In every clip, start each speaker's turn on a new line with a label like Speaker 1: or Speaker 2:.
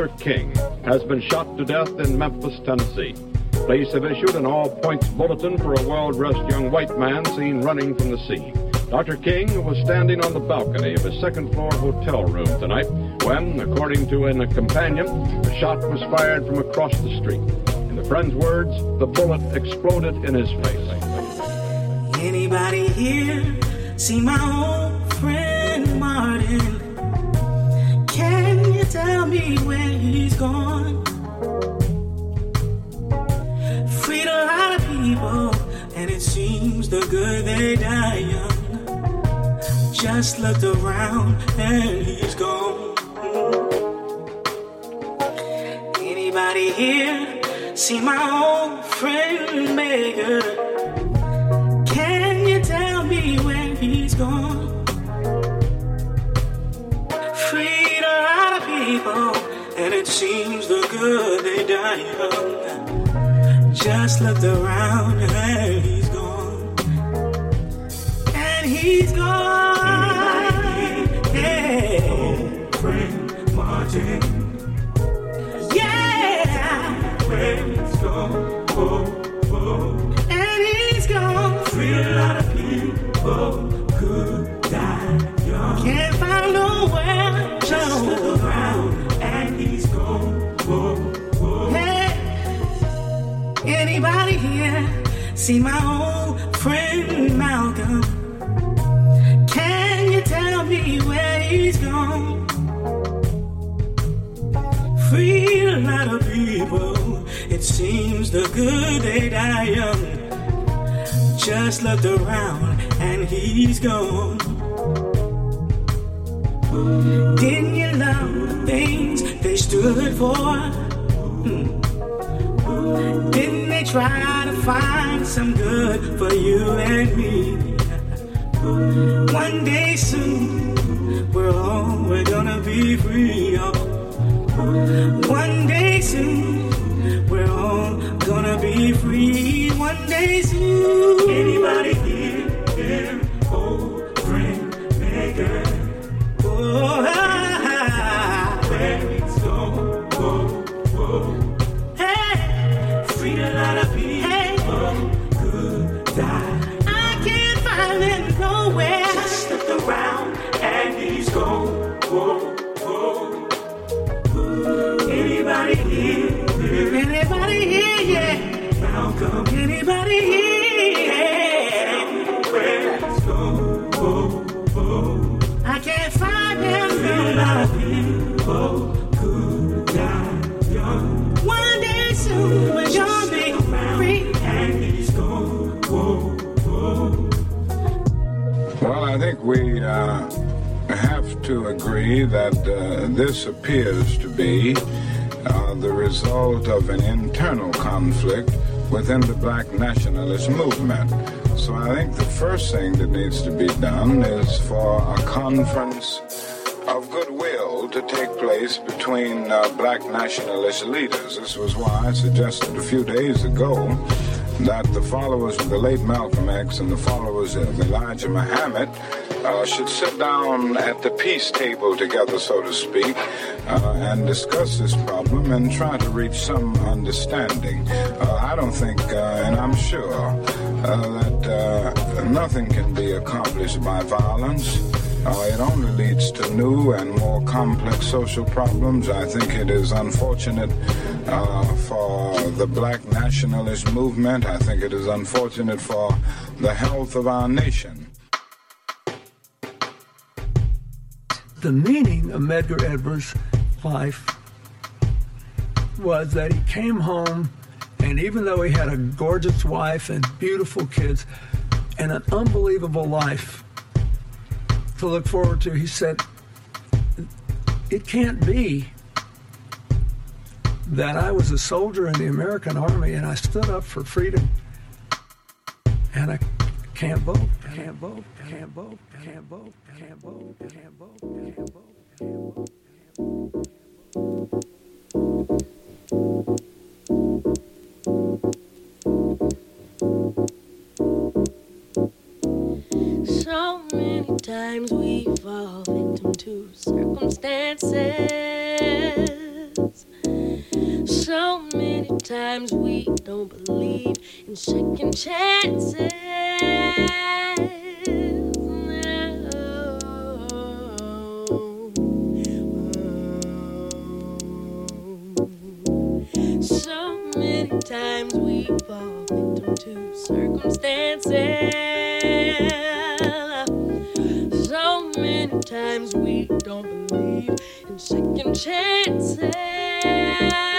Speaker 1: Luther King has been shot to death in Memphis, Tennessee. Police have issued an all points bulletin for a well dressed young white man seen running from the scene. Dr. King was standing on the balcony of his second floor hotel room tonight when, according to a companion, a shot was fired from across the street. In the friend's words, the bullet exploded in his face.
Speaker 2: Anybody here see my old friend Martin? Tell me where he's gone? Freed a lot of people, and it seems the good they die young. Just looked around and he's gone. Anybody here see my old friend Medgar? Good they die young. Just looked around and he's gone, and he's gone. See my old friend Malcolm? Can you tell me where he's gone? Free a lot of people. It seems the good they die young. Just looked around and he's gone. Didn't you love the things they stood for? Hmm. Didn't try to find some good for you and me? One day soon, we're all we're gonna be free. Oh. One day soon, we're all gonna be free. One day soon. Anybody here, here, old friend, Medgar? Oh,
Speaker 3: that uh, this appears to be uh, the result of an internal conflict within the black nationalist movement. So I think the first thing that needs to be done is for a conference of goodwill to take place between uh, black nationalist leaders. This was why I suggested a few days ago that the followers of the late Malcolm X and the followers of Elijah Muhammad uh, should sit down at the peace table together, so to speak, uh, and discuss this problem and try to reach some understanding. Uh, I don't think, uh, and I'm sure, uh, that uh, nothing can be accomplished by violence. It only leads to new and more complex social problems. I think it is unfortunate uh, for the black nationalist movement. I think it is unfortunate for the health of our nation.
Speaker 4: the meaning of Medgar Evers' life was that he came home, and even though he had a gorgeous wife and beautiful kids and an unbelievable life to look forward to, he said, It can't be that I was a soldier in the American Army and I stood up for freedom and I can't vote, can't vote, can't vote, can't vote, can't vote, can't vote, can't vote, can't vote.
Speaker 5: So many times we fall victim to circumstances. So many times we don't believe in second chances. So many times we fall victim to circumstances. So many times we don't believe in second chances.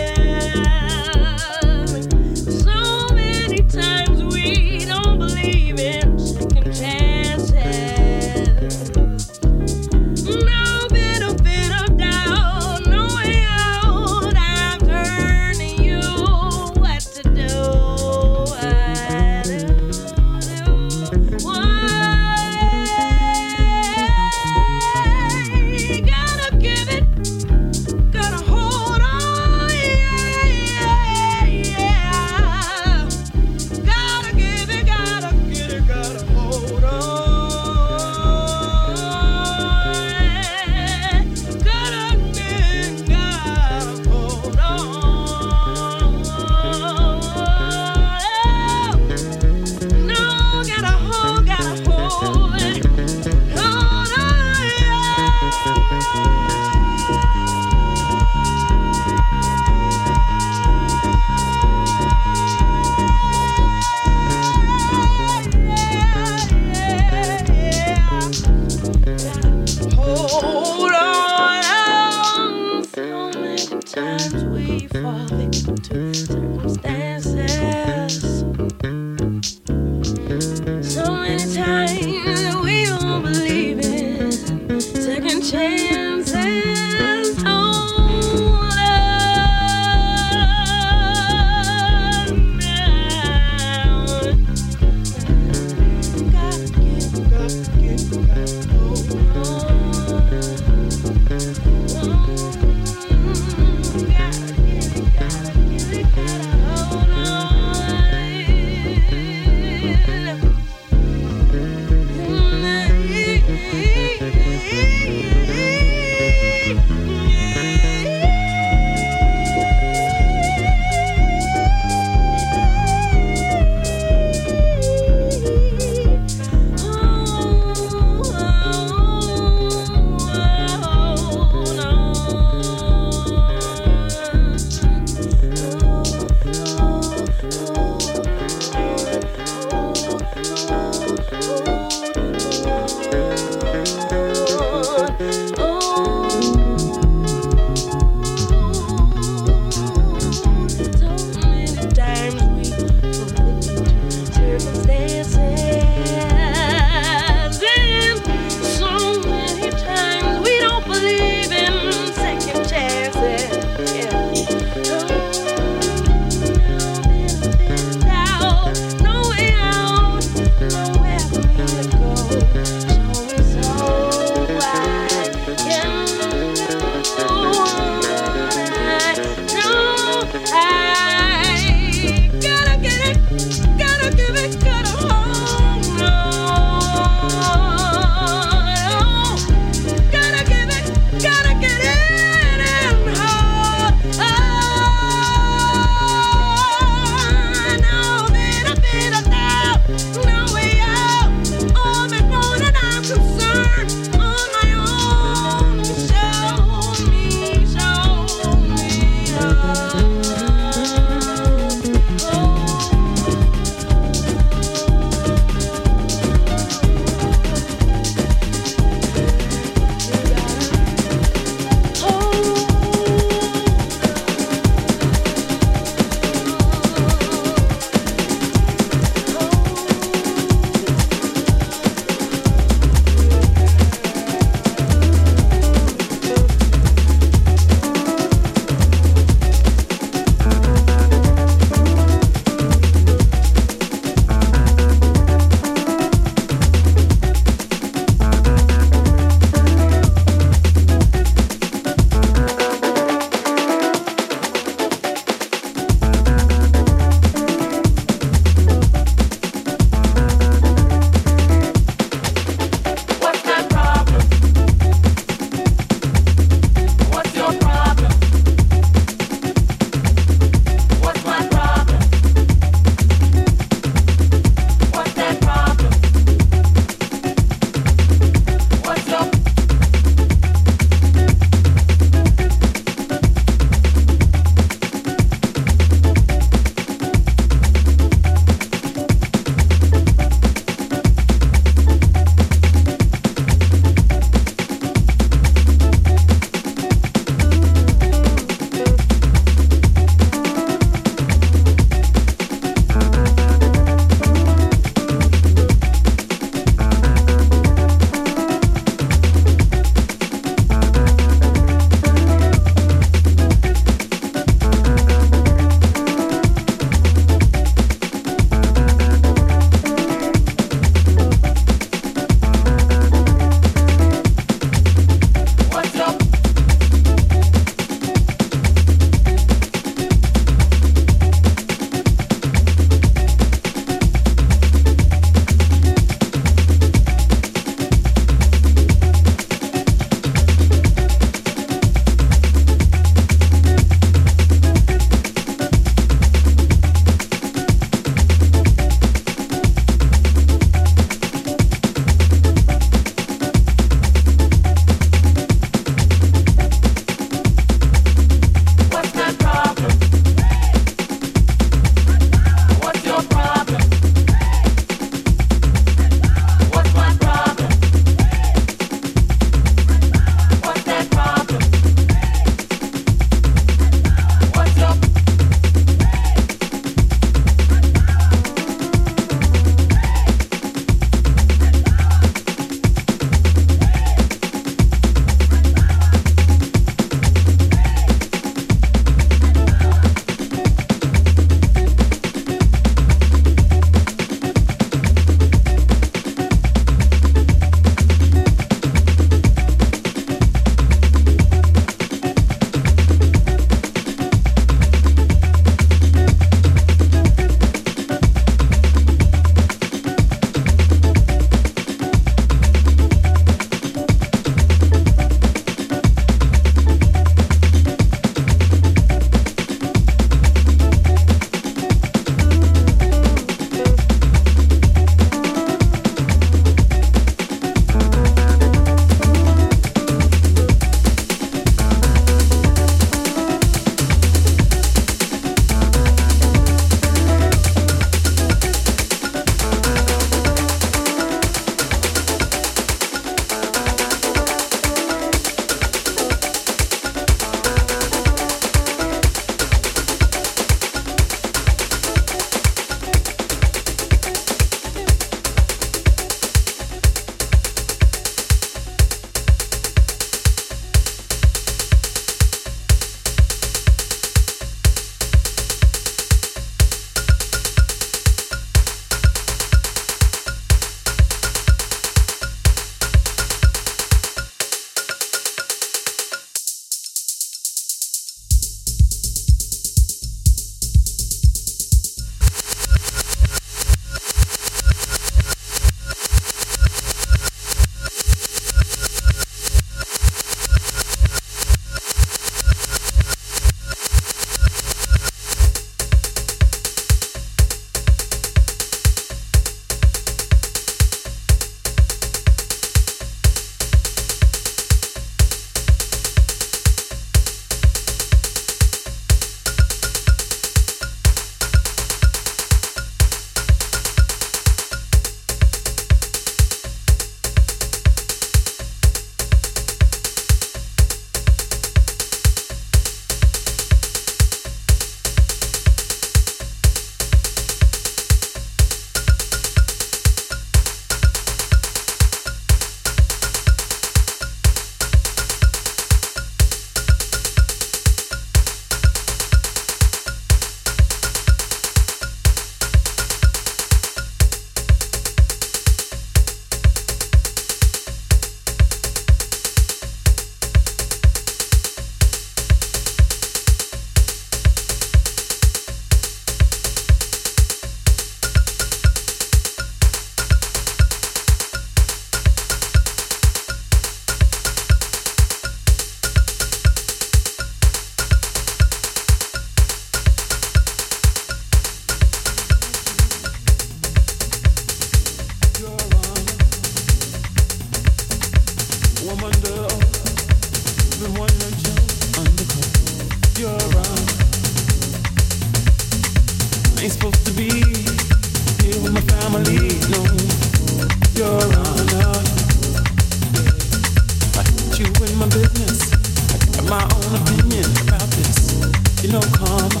Speaker 6: karma.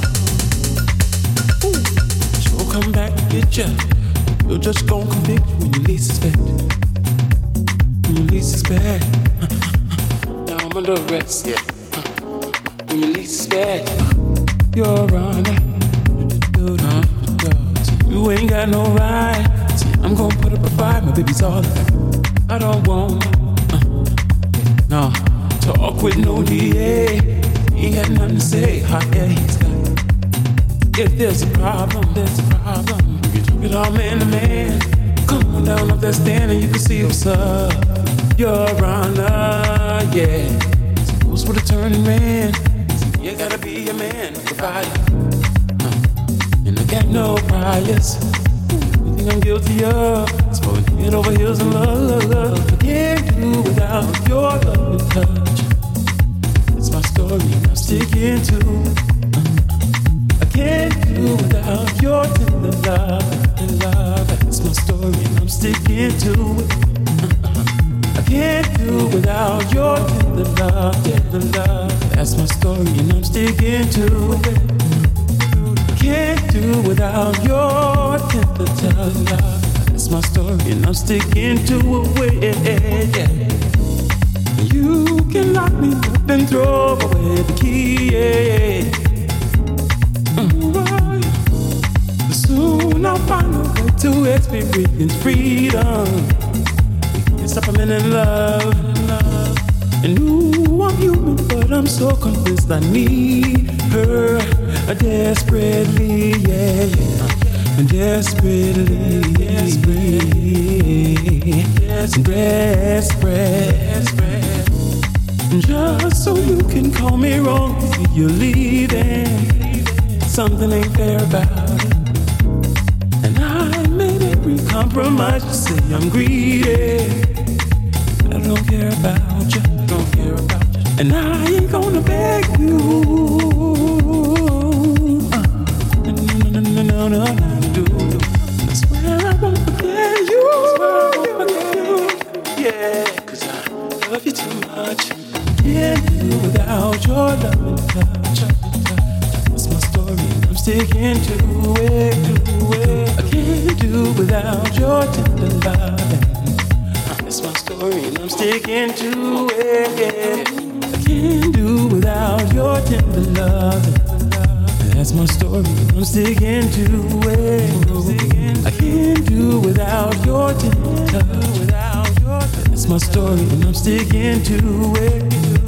Speaker 6: Ooh, she won't come back and get ya. You're just gonna convict when you least suspect. When you least suspect. now I'm under arrest. Yeah. When you least suspect, you're on it. You ain't got no right. I'm gonna put up a fight, my baby's all I don't want. Uh, no, talk with no DA. He had nothing to say. Hot yeah, he's got. If there's a problem, there's a problem. You took it all man to man. Come on down off that stand and you can see what's up. Your Honor, yeah. So who's with a turning man? You gotta be a man, provider. fire. and I got no priors. You think I'm guilty of? Spilling head over heels in love, love, love. I can't do without your love touch sure I'm sticking to. I can't do without your tender love and love. That's my story and I'm sticking to it. I can't do without your tender love, tender love. That's my story and I'm sticking to it. I can't do without your tender love. That's my story and I'm sticking to it. Yeah can lock me up and throw away the key. Yeah. Mm. Soon I'll find a way to experience freedom. Yes, I'm in love. And who I'm human, but I'm so convinced I need her desperately. Yeah, yeah desperately, desperately, desperately, desperately can call me wrong, if you're leaving. Something ain't fair about it. And I made every compromise. to say I'm greedy. I don't care about you. Don't care about you. And I ain't gonna beg you. Uh, no no, no, no, no, no, no. I swear I won't forget you. I swear I won't forget you. Yeah, cause I love you too much. Yeah without your loving touch. That's my story, I'm sticking to it, to it. I can't do without your tender loving. That's my story, and I'm sticking to it. I can't do without your tender loving. That's my story, I'm sticking to it. I can't do without your tender touch. That's my story, and I'm sticking to it.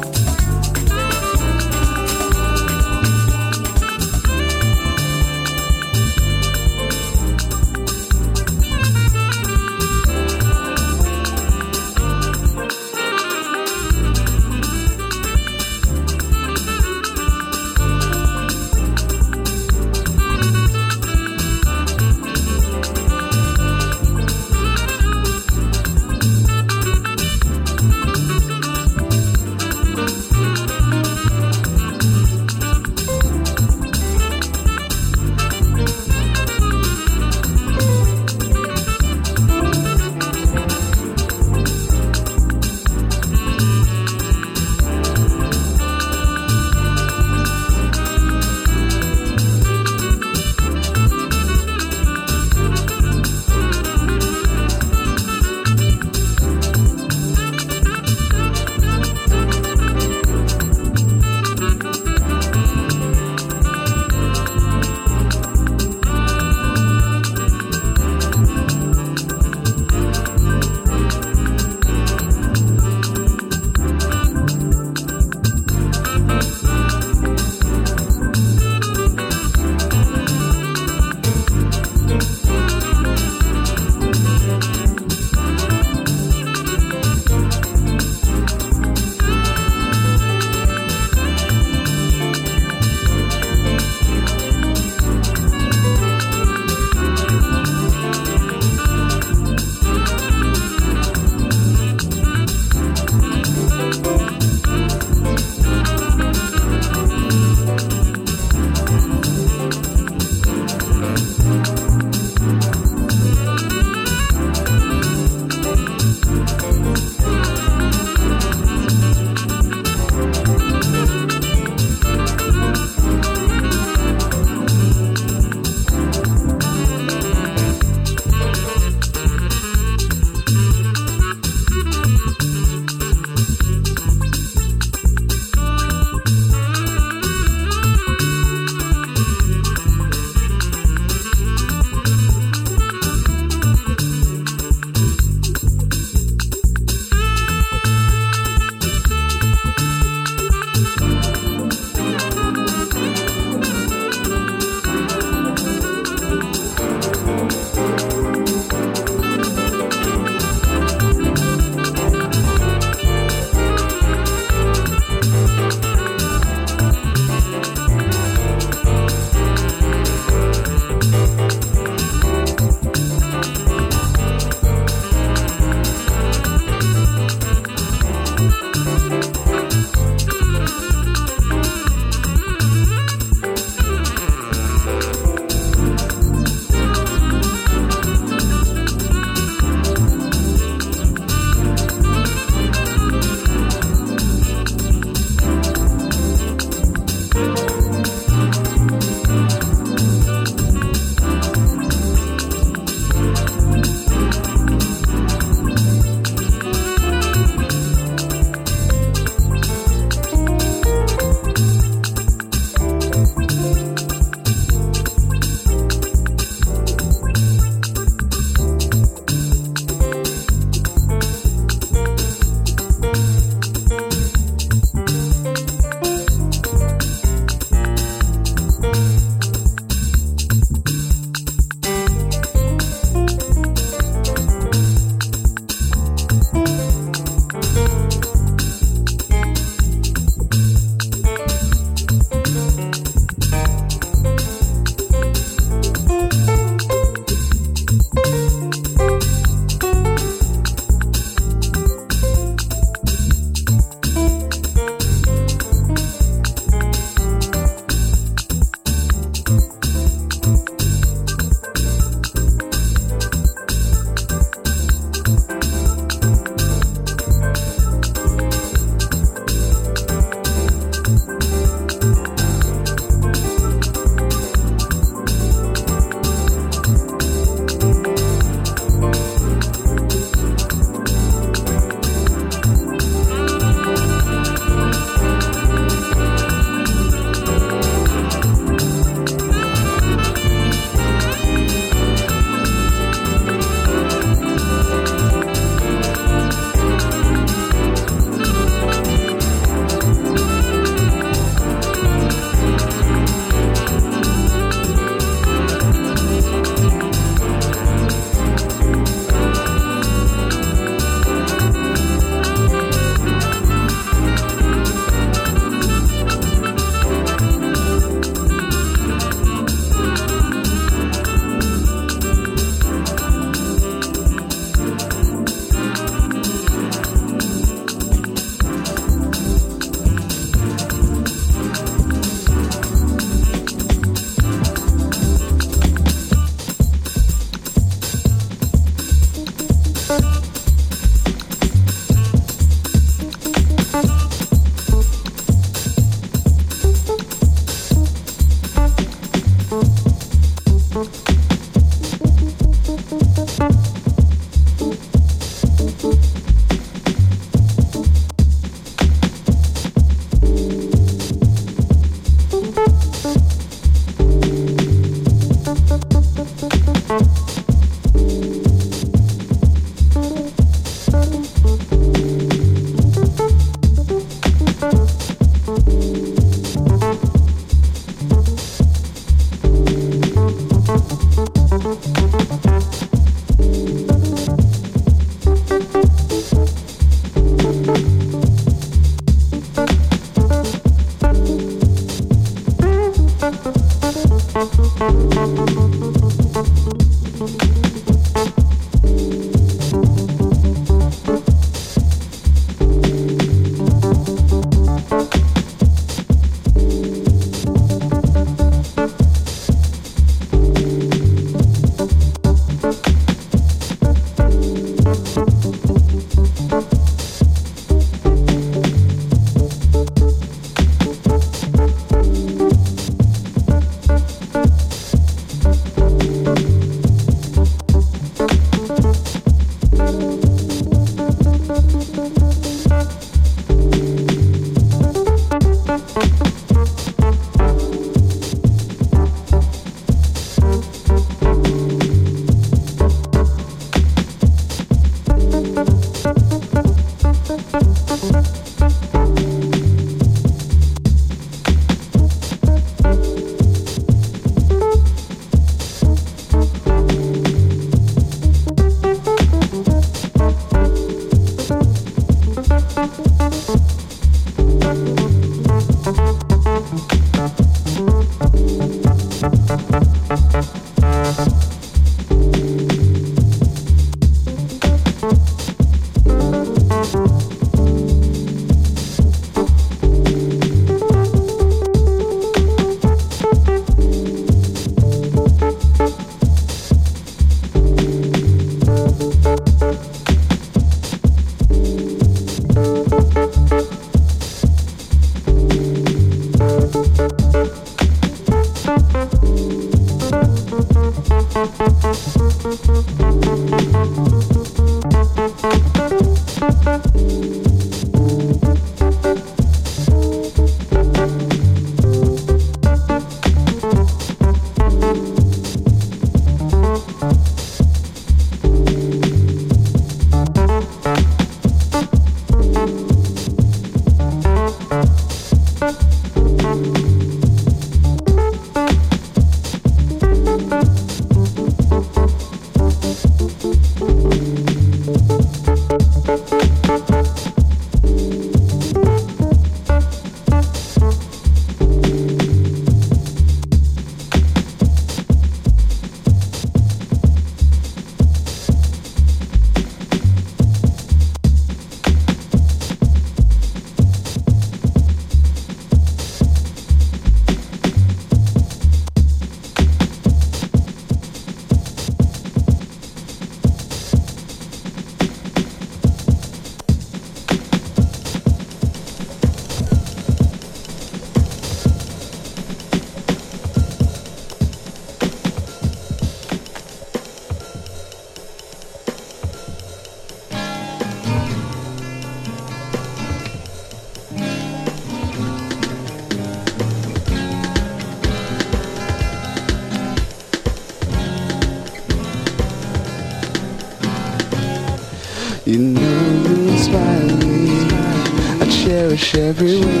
Speaker 7: Every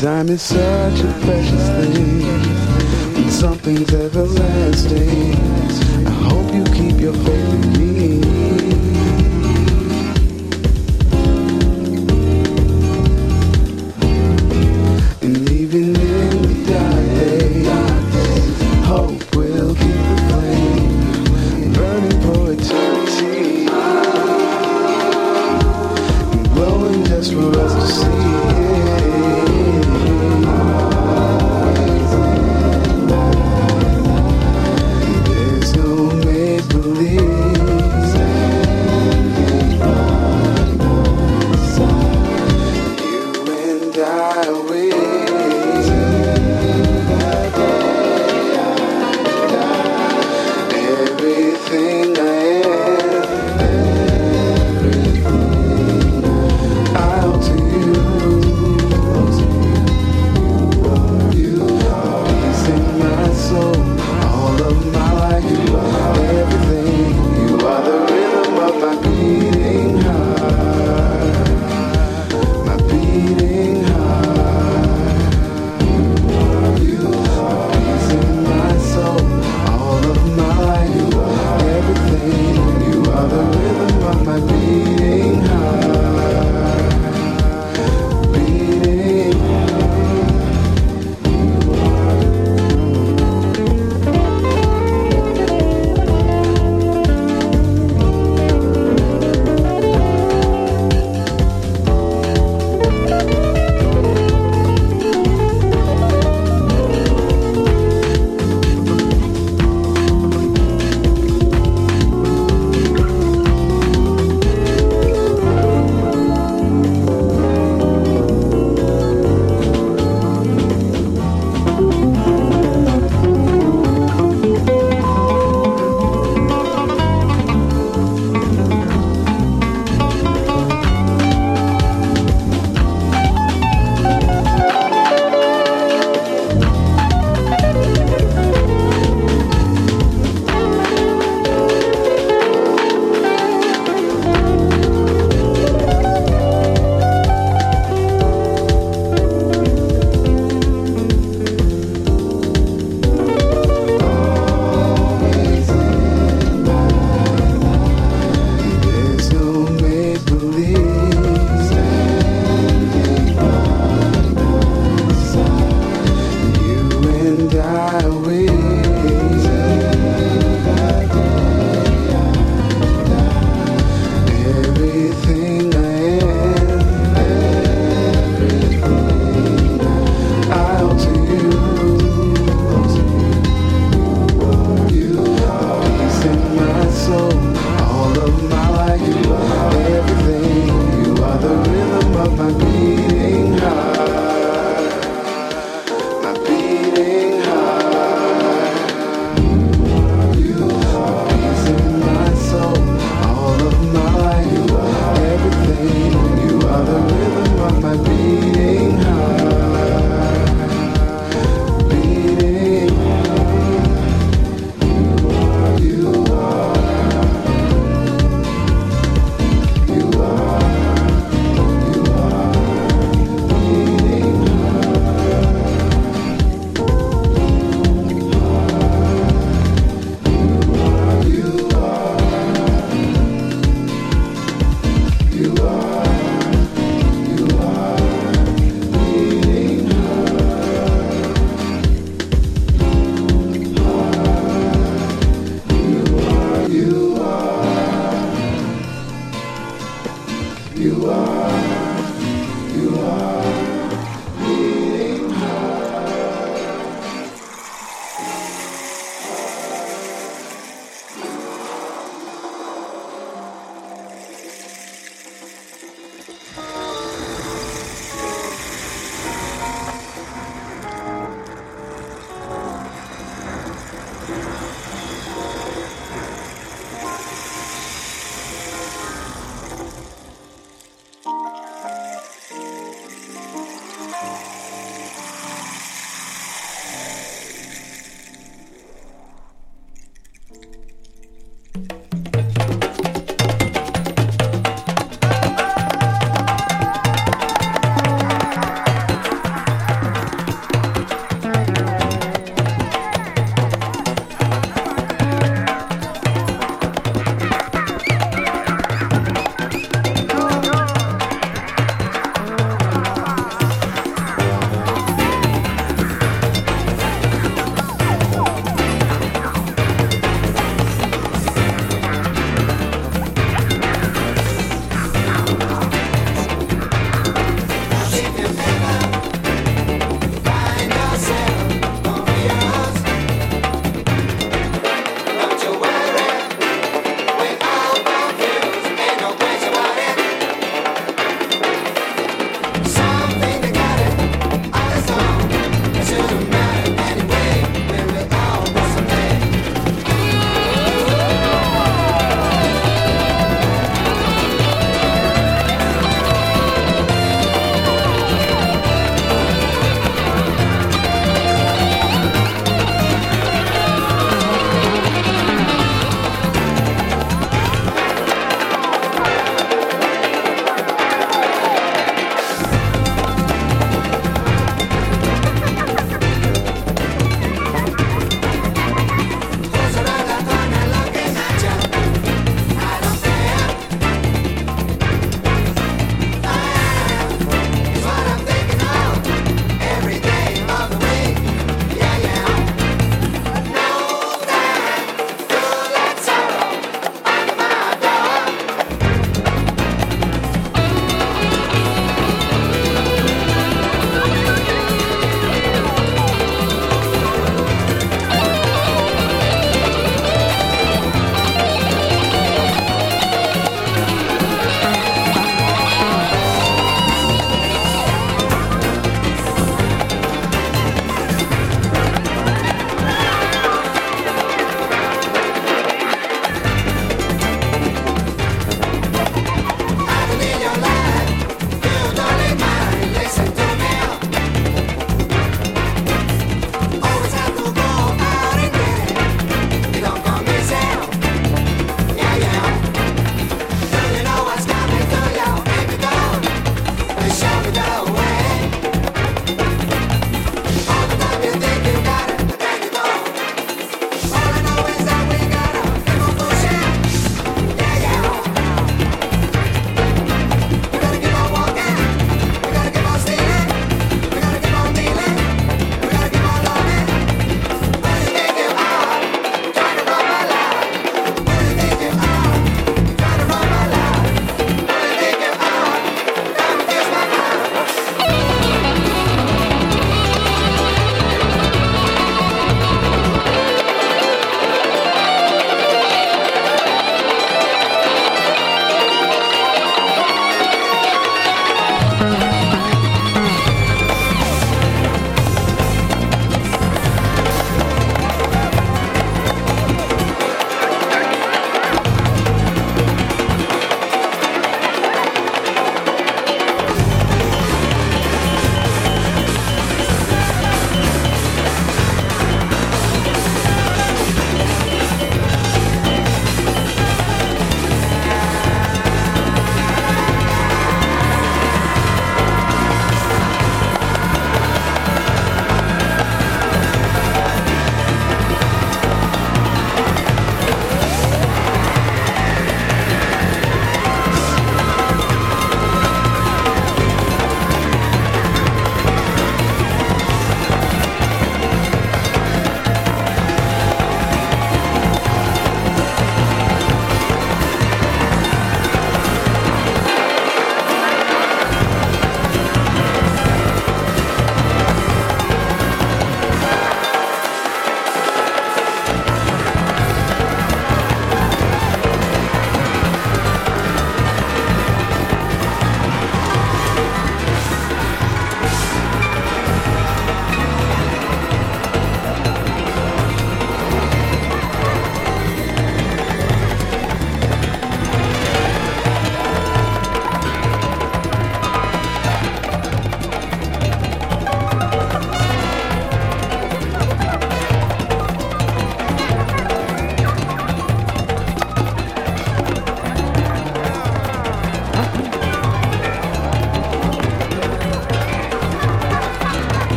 Speaker 7: Time is such a precious thing, and something's everlasting. I hope you keep your faith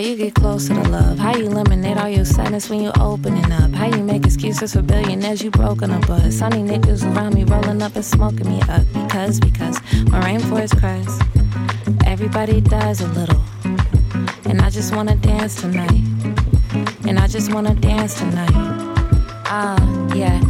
Speaker 8: you get closer to love? How you eliminate all your sadness when you opening up? How you make excuses for billionaires you broke broken a buzz? Sunny niggas around me rolling up and smoking me up because because my rainforest cries, everybody dies a little, and I just wanna dance tonight, and I just wanna dance tonight. Ah, yeah.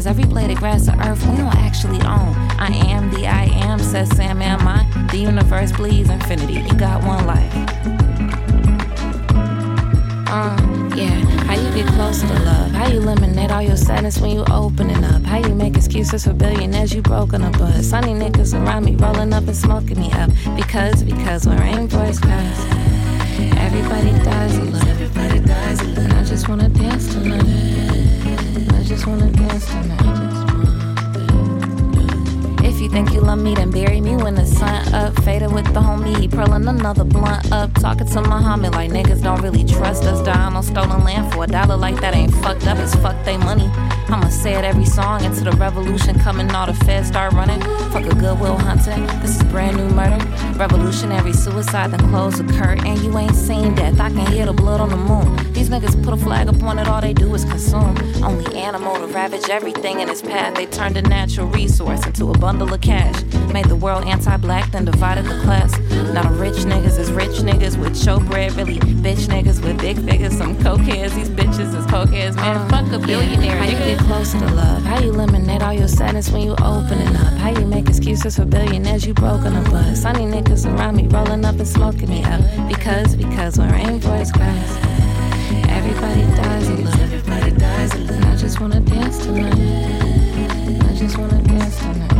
Speaker 8: Cause every blade of grass or earth we don't actually own. I am the I am, says Sam, am I? The universe bleeds infinity. You got one life. Uh, yeah. How you get closer to love? How you eliminate all your sadness when you opening up? How you make excuses for billionaires you broken a bus? Sunny niggas around me rolling up and smoking me up. Because, because when rainbows pass, everybody dies a little. Everybody dies a I just wanna dance tonight. Just wanna dance tonight. If you think you love me, then bury me when the sun up. Faded with the homie, he purling another blunt up. Talking to Muhammad like niggas don't really trust us. Dying on stolen land for a dollar like that ain't fucked up. It's fuck they money. I'ma say it every song into the revolution coming. All the feds start running. Fuck a goodwill hunting. This is brand new murder. Revolutionary suicide, then close the curtain. You ain't seen death. I can hear the blood on the moon. These niggas put a flag up on it, all they do is consume. Only animal to ravage everything in its path. They turned a natural resource into a bundle of cash. Made the world anti black, then divided the class. Now the rich niggas is rich niggas with showbread, really bitch niggas with big figures. Some cokeheads, these bitches is cokeheads, man. Uh, fuck a billionaire, yeah. How you get closer to love? How you eliminate all your sadness when you opening up? How you make excuses for billionaires you broken a bus? Sunny niggas around me rolling up and smoking me up. Because, because when rainbows cries, everybody dies a little. Everybody dies a little. I just wanna dance tonight. I just wanna dance tonight.